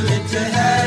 ਆ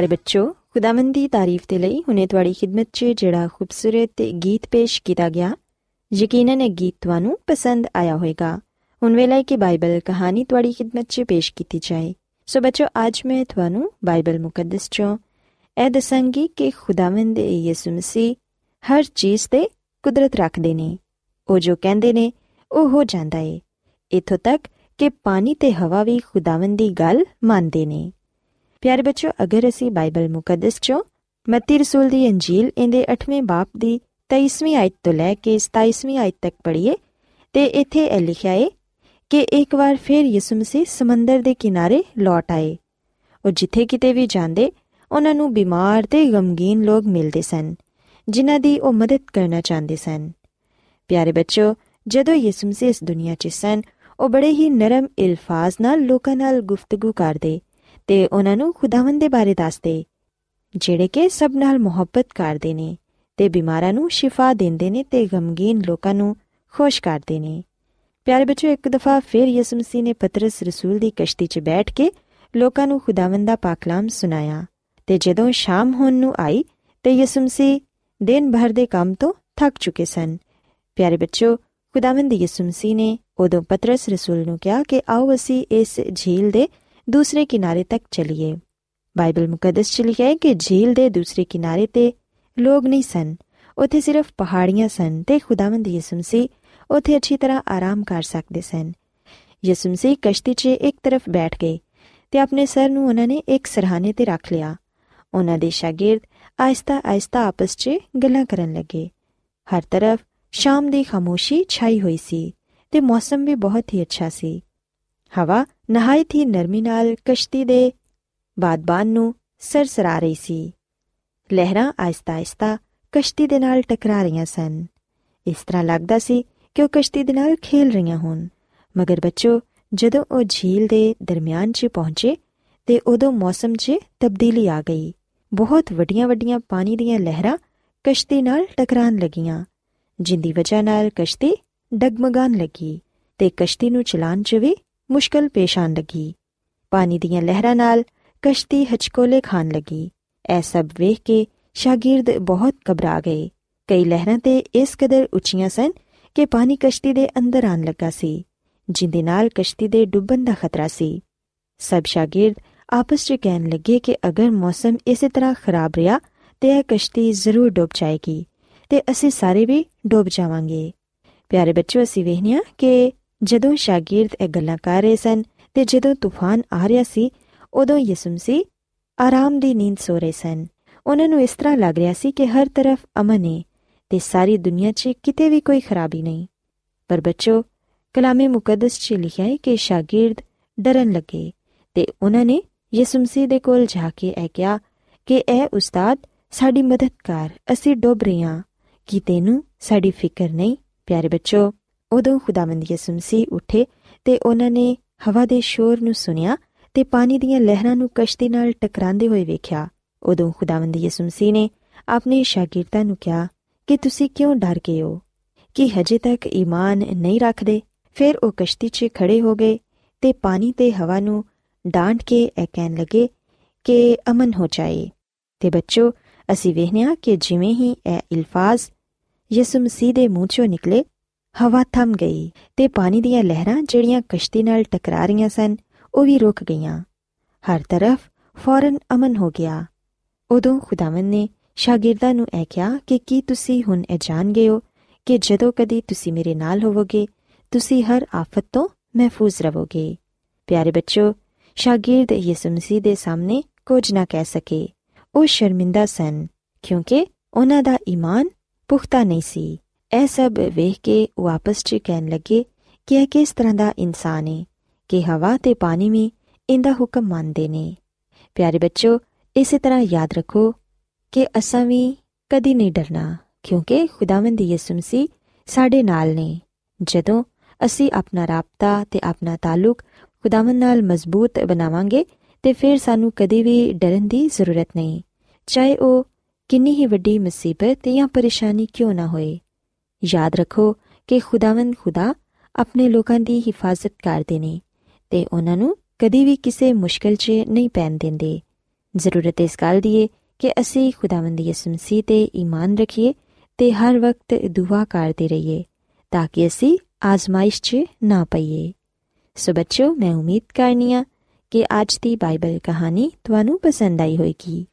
ਪਿਆਰੇ ਬੱਚੋ, ਖੁਦਾਵੰਦ ਦੀ ਤਾਰੀਫ ਤੇ ਲਈ ਹੁਨੇ ਤੁਹਾਡੀ ਖidmat 'ਚ ਜਿਹੜਾ ਖੂਬਸੂਰਤ ਗੀਤ ਪੇਸ਼ ਕੀਤਾ ਗਿਆ, ਯਕੀਨਨ ਇਹ ਗੀਤ ਤੁਹਾਨੂੰ ਪਸੰਦ ਆਇਆ ਹੋਵੇਗਾ। ਹੁਣ ਵੇਲੇ ਕਿ ਬਾਈਬਲ ਕਹਾਣੀ ਤੁਹਾਡੀ ਖidmat 'ਚ ਪੇਸ਼ ਕੀਤੀ ਜਾਏ। ਸੋ ਬੱਚੋ, ਅੱਜ ਮੈਂ ਤੁਹਾਨੂੰ ਬਾਈਬਲ ਮੁਕੱਦਸ 'ਚੋਂ ਇਹ ਦੱਸਾਂਗੀ ਕਿ ਖੁਦਾਵੰਦ ਯਿਸੂ ਮਸੀਹ ਹਰ ਚੀਜ਼ ਤੇ ਕੁਦਰਤ ਰੱਖਦੇ ਨੇ। ਉਹ ਜੋ ਕਹਿੰਦੇ ਨੇ, ਉਹ ਹੋ ਜਾਂਦਾ ਏ। ਇਥੋਂ ਤੱਕ ਕਿ ਪਾਣੀ ਤੇ ਹਵਾ ਵੀ ਖੁਦਾਵੰਦ ਦੀ ਗੱਲ ਮੰਨਦੇ ਨੇ। ਪਿਆਰੇ ਬੱਚੋ ਅਗਰ ਅਸੀਂ ਬਾਈਬਲ ਮੁਕੱਦਸ ਚੋਂ ਮਤੀ ਰਸੂਲ ਦੀ ਅੰਜੀਲ ਇਹਦੇ 8ਵੇਂ ਬਾਪ ਦੀ 23ਵੀਂ ਆਇਤ ਤੋਂ ਲੈ ਕੇ 27ਵੀਂ ਆਇਤ ਤੱਕ ਪੜ੍ਹੀਏ, ਤੇ ਇੱਥੇ ਇਹ ਲਿਖਿਆ ਹੈ ਕਿ ਇੱਕ ਵਾਰ ਫਿਰ ਯਿਸੂ ਮਸੀਹ ਸਮੁੰਦਰ ਦੇ ਕਿਨਾਰੇ ਲੌਟ ਆਏ। ਉਹ ਜਿੱਥੇ ਕਿਤੇ ਵੀ ਜਾਂਦੇ, ਉਹਨਾਂ ਨੂੰ ਬਿਮਾਰ ਤੇ ਗਮਗੀਨ ਲੋਕ ਮਿਲਦੇ ਸਨ, ਜਿਨ੍ਹਾਂ ਦੀ ਉਹ ਮਦਦ ਕਰਨਾ ਚਾਹੁੰਦੇ ਸਨ। ਪਿਆਰੇ ਬੱਚੋ ਜਦੋਂ ਯਿਸੂ ਮਸੀਹ ਇਸ ਦੁਨੀਆ 'ਚ ਸਨ, ਉਹ ਬੜੇ ਹੀ ਨਰਮ ਇਲਫਾਜ਼ ਨਾਲ ਲੋਕਾਂ ਨਾਲ ਗੁਫ਼ਤਗੂ ਕਰਦੇ ਤੇ ਉਹਨਾਂ ਨੂੰ ਖੁਦਾਵੰਦ ਦੇ ਬਾਰੇ ਦੱਸਦੇ, ਜਿਹੜੇ ਕਿ ਸਭ ਨਾਲ ਮੁਹੱਬਤ ਕਰਦੇ ਨੇ ਤੇ ਬਿਮਾਰਾਂ ਨੂੰ ਸ਼ਿਫਾ ਦਿੰਦੇ ਨੇ ਤੇ ਗਮਗੀਨ ਲੋਕਾਂ ਨੂੰ ਖੁਸ਼ ਕਰਦੇ ਨੇ। ਪਿਆਰੇ ਬੱਚੋ, ਇੱਕ ਦਫਾ ਫਿਰ ਯਿਸੂ ਮਸੀਹ ਨੇ ਪਤਰਸ ਰਸੂਲ ਦੀ ਕਸ਼ਤੀ 'ਚ ਬੈਠ ਕੇ ਲੋਕਾਂ ਨੂੰ ਖੁਦਾਵੰਦ ਦਾ ਪਾਕਲਾਮ ਸੁਣਾਇਆ ਤੇ ਜਦੋਂ ਸ਼ਾਮ ਹੋਣ ਨੂੰ ਆਈ ਤੇ ਯਿਸੂ ਮਸੀਹ ਦਿਨ ਭਰ ਦੇ ਕੰਮ ਤੋਂ ਥੱਕ ਚੁੱਕੇ ਸਨ। ਪਿਆਰੇ ਬੱਚੋ, ਖੁਦਾਵੰਦ ਯਿਸੂ ਮਸੀਹ ਨੇ ਉਦੋਂ ਪਤਰਸ ਰਸੂਲ ਨੂੰ ਕਿਹਾ ਕਿ ਆਓ ਅਸੀਂ ਇਸ ਝੀਲ ਦੇ ਦੂਸਰੇ ਕਿਨਾਰੇ ਤੱਕ ਚਲੀਏ। ਬਾਈਬਲ ਮੁਕੱਦਸ 'ਚ ਲਿਖਿਆ ਹੈ ਕਿ ਝੀਲ ਦੇ ਦੂਸਰੇ ਕਿਨਾਰੇ ਤੇ ਲੋਕ ਨਹੀਂ ਸਨ। ਉੱਥੇ ਸਿਰਫ ਪਹਾੜੀਆਂ ਸਨ ਤੇ ਖੁਦਾਵੰਦ ਯਿਸੂ ਮਸੀਹ ਉੱਥੇ ਅੱਛੀ ਤਰ੍ਹਾਂ ਆਰਾਮ ਕਰ ਸਕਦੇ ਸਨ। ਯਿਸੂ ਮਸੀਹ ਕਸ਼ਤੀ 'ਚ ਇੱਕ ਤਰਫ ਬੈਠ ਗਏ ਤੇ ਆਪਣੇ ਸਰ ਨੂੰ ਉਹਨਾਂ ਨੇ ਇੱਕ ਸਰਹਾਨੇ ਤੇ ਰੱਖ ਲਿਆ। ਉਹਨਾਂ ਦੇ ਸ਼ਾਗਿਰਦ ਆਇਸਤਾ ਆਇਸਤਾ ਆਪਸ 'ਚ ਗੱਲਾਂ ਕਰਨ ਲੱਗੇ। ਹਰ ਤਰਫ ਸ਼ਾਮ ਦੀ ਖਾਮੋਸ਼ੀ ਛਾਈ ਹੋਈ ਸੀ ਤੇ ਮੌਸਮ ਵੀ ਬਹੁਤ ਹੀ ਅੱਛਾ ਸੀ। ਹਵਾ ਨਹਾਇਤ ਹੀ ਨਰਮੀ ਨਾਲ ਕਸ਼ਤੀ ਦੇ ਬਾਦਬਾਨ ਨੂੰ ਸਰਸਰਾ ਰਹੀ ਸੀ। ਲਹਿਰਾਂ ਆਇਸਤਾ ਆਇਸਤਾ ਕਸ਼ਤੀ ਦੇ ਨਾਲ ਟਕਰਾ ਰਹੀਆਂ ਸਨ। ਇਸ ਤਰ੍ਹਾਂ ਲੱਗਦਾ ਸੀ ਕਿ ਉਹ ਕਸ਼ਤੀ ਦੇ ਨਾਲ ਖੇਲ ਰਹੀਆਂ ਹੋਣ। ਮਗਰ ਬੱਚੋ, ਜਦੋਂ ਉਹ ਝੀਲ ਦੇ ਦਰਮਿਆਨ 'ਚ ਪਹੁੰਚੇ ਤੇ ਉਦੋਂ ਮੌਸਮ 'ਚ ਤਬਦੀਲੀ ਆ ਗਈ। ਬਹੁਤ ਵੱਡੀਆਂ-ਵੱਡੀਆਂ ਪਾਣੀ ਦੀਆਂ ਲਹਿਰਾਂ ਕਸ਼ਤੀ ਨਾਲ ਟਕਰਾਣ ਲੱਗੀਆਂ, ਜਿੰਦੀ ਵਜ੍ਹਾ ਨਾਲ ਕਸ਼ਤੀ ਡਗਮਗਾਣ ਲੱਗੀ ਤੇ ਕਸ਼ਤੀ ਨੂੰ ਚਲਾਉਣ 'ਚ ਵੀ ਮੁਸ਼ਕਲ ਪੇਸ਼ ਆਣ ਲੱਗੀ। ਪਾਣੀ ਦੀਆਂ ਲਹਿਰਾਂ ਨਾਲ ਕਸ਼ਤੀ ਹਚਕੋਲੇ ਖਾਣ ਲੱਗੀ। ਇਹ ਸਭ ਵੇਖ ਕੇ ਸ਼ਾਗਿਰਦ ਬਹੁਤ ਘਬਰਾ ਗਏ। ਕਈ ਲਹਿਰਾਂ ਤੇ ਇਸ ਕਦਰ ਉੱਚੀਆਂ ਸਨ ਕਿ ਪਾਣੀ ਕਸ਼ਤੀ ਦੇ ਅੰਦਰ ਆਣ ਲੱਗਾ ਸੀ, ਜਿੰਦੇ ਨਾਲ ਕਸ਼ਤੀ ਦੇ ਡੁੱਬਣ ਦਾ ਖਤਰਾ ਸੀ। ਸਭ ਸ਼ਾਗਿਰਦ ਆਪਸ ਵਿੱਚ ਕਹਿਣ ਲੱਗੇ ਕਿ ਅਗਰ ਮੌਸਮ ਇਸੇ ਤਰ੍ਹਾਂ ਖਰਾਬ ਰਿਹਾ ਤੇ ਇਹ ਕਸ਼ਤੀ ਜ਼ਰੂਰ ਡੁੱਬ ਜਾਏਗੀ ਤੇ ਅਸੀਂ ਸਾਰੇ ਵੀ ਡੁੱਬ ਜਾਵਾਂਗੇ। ਪਿਆਰੇ ਬੱਚਿਓ, ਅਸੀਂ ਵੇਖਿਆ ਕਿ ਜਦੋਂ ਸ਼ਾਗਿਰਦ ਇਹ ਗੱਲਾਂ ਕਰ ਰਹੇ ਸਨ ਤੇ ਜਦੋਂ ਤੂਫਾਨ ਆ ਰਿਹਾ ਸੀ, ਉਦੋਂ ਯਿਸੂ ਮਸੀਹ ਆਰਾਮ ਦੀ ਨੀਂਦ ਸੋ ਰਹੇ ਸਨ। ਉਹਨਾਂ ਨੂੰ ਇਸ ਤਰ੍ਹਾਂ ਲੱਗ ਰਿਹਾ ਸੀ ਕਿ ਹਰ ਤਰਫ ਅਮਨ ਹੈ ਤੇ ਸਾਰੀ ਦੁਨੀਆ 'ਚ ਕਿਤੇ ਵੀ ਕੋਈ ਖਰਾਬੀ ਨਹੀਂ। ਪਰ ਬੱਚੋ, ਕਲਾਮੇ ਮੁਕੱਦਸ 'ਚ ਲਿਖਿਆ ਹੈ ਕਿ ਸ਼ਾਗਿਰਦ ਡਰਨ ਲੱਗੇ ਤੇ ਉਹਨਾਂ ਨੇ ਯਿਸੂ ਮਸੀਹ ਦੇ ਕੋਲ ਜਾ ਕੇ ਇਹ ਕਿਹਾ ਕਿ ਐ ਉਸਤਾਦ ਸਾਡੀ ਮਦਦ ਕਰ ਅਸੀਂ ਡੁੱਬ ਰਹੇ ਹਾਂ। ਕੀ ਤੈਨੂੰ ਸਾਡੀ ਫਿਕਰ ਨਹੀਂ? ਪਿਆਰੇ ਬੱਚੋ ਉਦੋਂ ਖੁਦਾਵੰਦ ਯਿਸੂ ਮਸੀਹ ਉੱਠੇ ਤੇ ਉਹਨਾਂ ਨੇ ਹਵਾ ਦੇ ਸ਼ੋਰ ਨੂੰ ਸੁਨਿਆ ਤੇ ਪਾਣੀ ਦੀਆਂ ਲਹਿਰਾਂ ਨੂੰ ਕਸ਼ਤੀ ਨਾਲ ਟਕਰਾਉਂਦੇ ਹੋਏ ਵੇਖਿਆ। ਉਦੋਂ ਖੁਦਾਵੰਦ ਯਿਸੂ ਮਸੀਹ ਨੇ ਆਪਣੇ ਸ਼ਾਗਿਰਦਾਂ ਨੂੰ ਕਿਹਾ, ਕਿ ਤੁਸੀਂ ਕਿਉਂ ਡਰ ਗਏ ਹੋ? ਕਿ ਹਜੇ ਤੱਕ ਈਮਾਨ ਨਹੀਂ ਰੱਖਦੇ? ਫਿਰ ਉਹ ਕਸ਼ਤੀ 'ਚ ਖੜੇ ਹੋ ਗਏ ਤੇ ਪਾਣੀ ਤੇ ਹਵਾ ਨੂੰ ਡਾਂਟ ਕੇ ਇਹ ਕਹਿਣ ਲੱਗੇ ਕਿ ਅਮਨ ਹੋ ਜਾਏ। ਤੇ ਬੱਚੋ, ਅਸੀਂ ਵੇਖਿਆ ਕਿ ਜਿਵੇਂ ਹੀ ਇਹ ਇਲਫਾਜ਼ ਯਿਸੂ ਮਸੀਹ ਦੇ ਮੂੰਹ 'ਚੋਂ ਨਿਕਲੇ ਹਵਾ ਥੰਮ ਗਈ ਤੇ ਪਾਣੀ ਦੀਆਂ ਲਹਿਰਾਂ ਜਿਹੜੀਆਂ ਕਸ਼ਤੀ ਨਾਲ ਟਕਰਾ ਰਹੀਆਂ ਸਨ, ਉਹ ਵੀ ਰੁਕ ਗਈਆਂ। ਹਰ ਤਰਫ ਫੌਰਨ ਅਮਨ ਹੋ ਗਿਆ। ਉਦੋਂ ਖੁਦਾਵੰ ਨੇ ਸ਼ਾਗਿਰਦਾਂ ਨੂੰ ਇਹ ਕਿਹਾ ਕਿ ਕੀ ਤੁਸੀਂ ਹੁਣ ਇਹ ਜਾਣ ਗਏ ਹੋ ਕਿ ਜਦੋਂ ਕਦੀ ਤੁਸੀਂ ਮੇਰੇ ਨਾਲ ਹੋਵੋਗੇ, ਤੁਸੀਂ ਹਰ ਆਫਤ ਤੋਂ ਮਹਿਫੂਜ਼ ਰਹੋਗੇ। ਪਿਆਰੇ ਬੱਚੋ ਸ਼ਾਗਿਰਦ ਯਿਸੂ ਮਸੀਹ ਦੇ ਸਾਹਮਣੇ ਕੁਝ ਨਾ ਕਹਿ ਸਕੇ। ਉਹ ਸ਼ਰਮਿੰਦਾ ਸਨ, ਕਿਉਂਕਿ ਉਹਨਾਂ ਦਾ ਈਮਾਨ ਪੁਖਤਾ ਨਹੀਂ ਸੀ। ਇਹ ਸਭ ਵੇਖ ਕੇ ਉਹ ਆਪਸ 'ਚ ਕਹਿਣ ਲੱਗੇ ਕਿ ਇਹ ਕਿਸ ਤਰ੍ਹਾਂ ਦਾ ਇਨਸਾਨ ਹੈ ਕਿ ਹਵਾ ਤੇ ਪਾਣੀ ਵੀ ਇਹਦਾ ਹੁਕਮ ਮੰਨਦੇ ਨੇ। ਪਿਆਰੇ ਬੱਚੋ, ਇਸੇ ਤਰ੍ਹਾਂ ਯਾਦ ਰੱਖੋ ਕਿ ਅਸਾਂ ਵੀ ਕਦੀ ਨਹੀਂ ਡਰਨਾ, ਕਿਉਂਕਿ ਖੁਦਾਵੰਦ ਯਿਸੂ ਮਸੀਹ ਸਾਡੇ ਨਾਲ ਨੇ। ਜਦੋਂ ਅਸੀਂ ਆਪਣਾ ਰਾਬਤਾ ਤੇ ਆਪਣਾ ਤਾਲੁਕ ਖੁਦਾਵੰਦ ਨਾਲ ਮਜ਼ਬੂਤ ਬਣਾਵਾਂਗੇ, ਤੇ ਫਿਰ ਸਾਨੂੰ ਕਦੀ ਵੀ ਡਰਨ ਦੀ ਜ਼ਰੂਰਤ ਨਹੀਂ। ਚਾਹੇ ਉਹ ਕਿੰਨੀ ਹੀ ਵੱਡੀ ਮੁਸੀਬਤ ਜਾਂ ਪਰੇਸ਼ਾਨੀ ਕਿਉਂ ਨਾ ਹੋਏ ਯਾਦ ਰੱਖੋ ਕਿ ਖੁਦਾਵੰਦ ਖੁਦਾ ਆਪਣੇ ਲੋਕਾਂ ਦੀ ਹਿਫਾਜ਼ਤ ਕਰਦੇ ਨੇ ਤੇ ਉਹਨਾਂ ਨੂੰ ਕਦੀ ਵੀ ਕਿਸੇ ਮੁਸ਼ਕਲ 'ਚ ਨਹੀਂ ਪੈਣ ਦਿੰਦੇ। ਜ਼ਰੂਰਤ ਇਸ ਗੱਲ ਦੀ ਹੈ ਕਿ ਅਸੀਂ ਖੁਦਾਵੰਦ ਯਿਸੂ ਮਸੀਹ ਤੇ ਈਮਾਨ ਰੱਖੀਏ ਤੇ ਹਰ ਵਕਤ ਦੁਆ ਕਰਦੇ ਰਹੀਏ ਤਾਂ ਕਿ ਅਸੀਂ ਆਜ਼ਮਾਇਸ਼ 'ਚ ਨਾ ਪਈਏ। ਸੋ ਬੱਚੋ ਮੈਂ ਉਮੀਦ ਕਰਨੀਆ ਕਿ ਅੱਜ ਦੀ ਬਾਈਬਲ ਕਹਾਣੀ ਤੁਹਾਨੂੰ ਪਸੰਦ ਆਈ ਹੋਵੇਗੀ।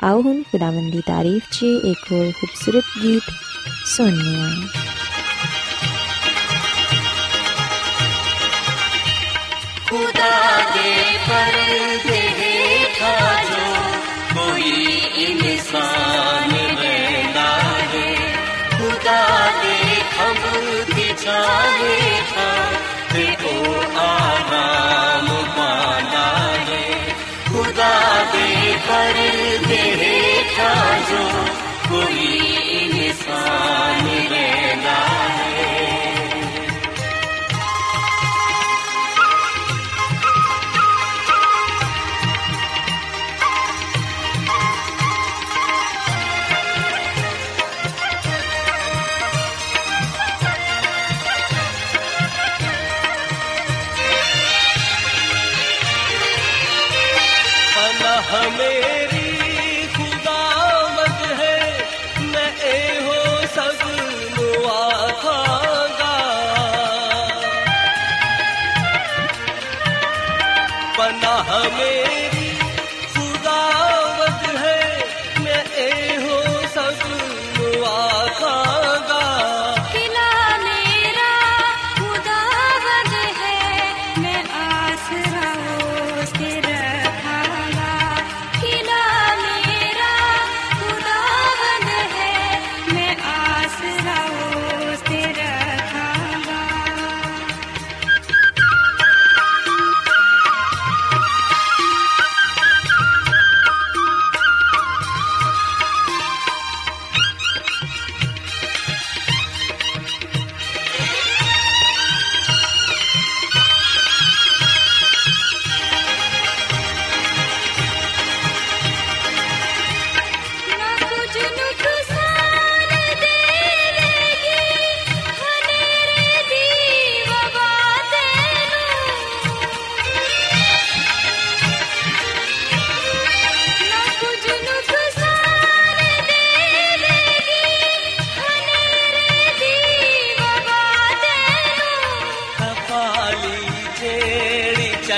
ਆਓ ਹੁਣ ਖੁਦਾਵੰਦ ਦੀ ਤਾਰੀਫ 'ਚ ਇੱਕ ਹੋਰ ਖੂਬਸੂਰਤ ਗੀਤ ਸੁਣੀਏ ਖੁਦਾ ਦੇ ਪਰਦੇ ਦੇਖਾ ਜੋ ਕੋਈ ਇਨਸਾਨ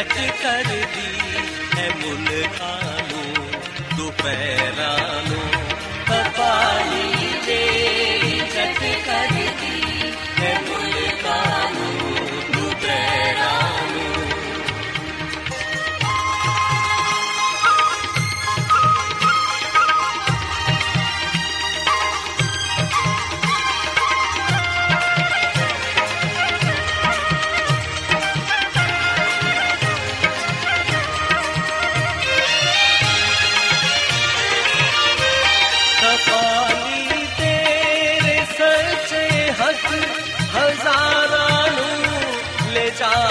ਜਿਹੜੀ ਕਰਦੀ ਹੈ ਮੁਲਕਾਂ ਨੂੰ ਦੁਪਹਿਰਾਂ ਨੂੰ ਨੂੰ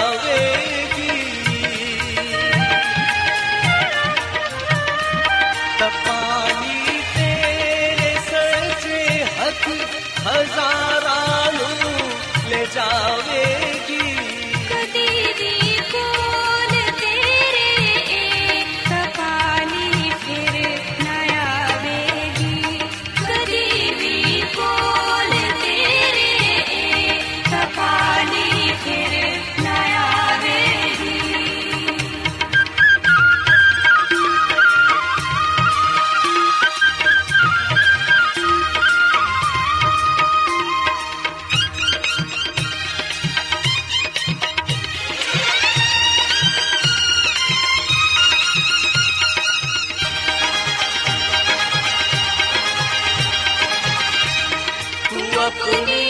তুমি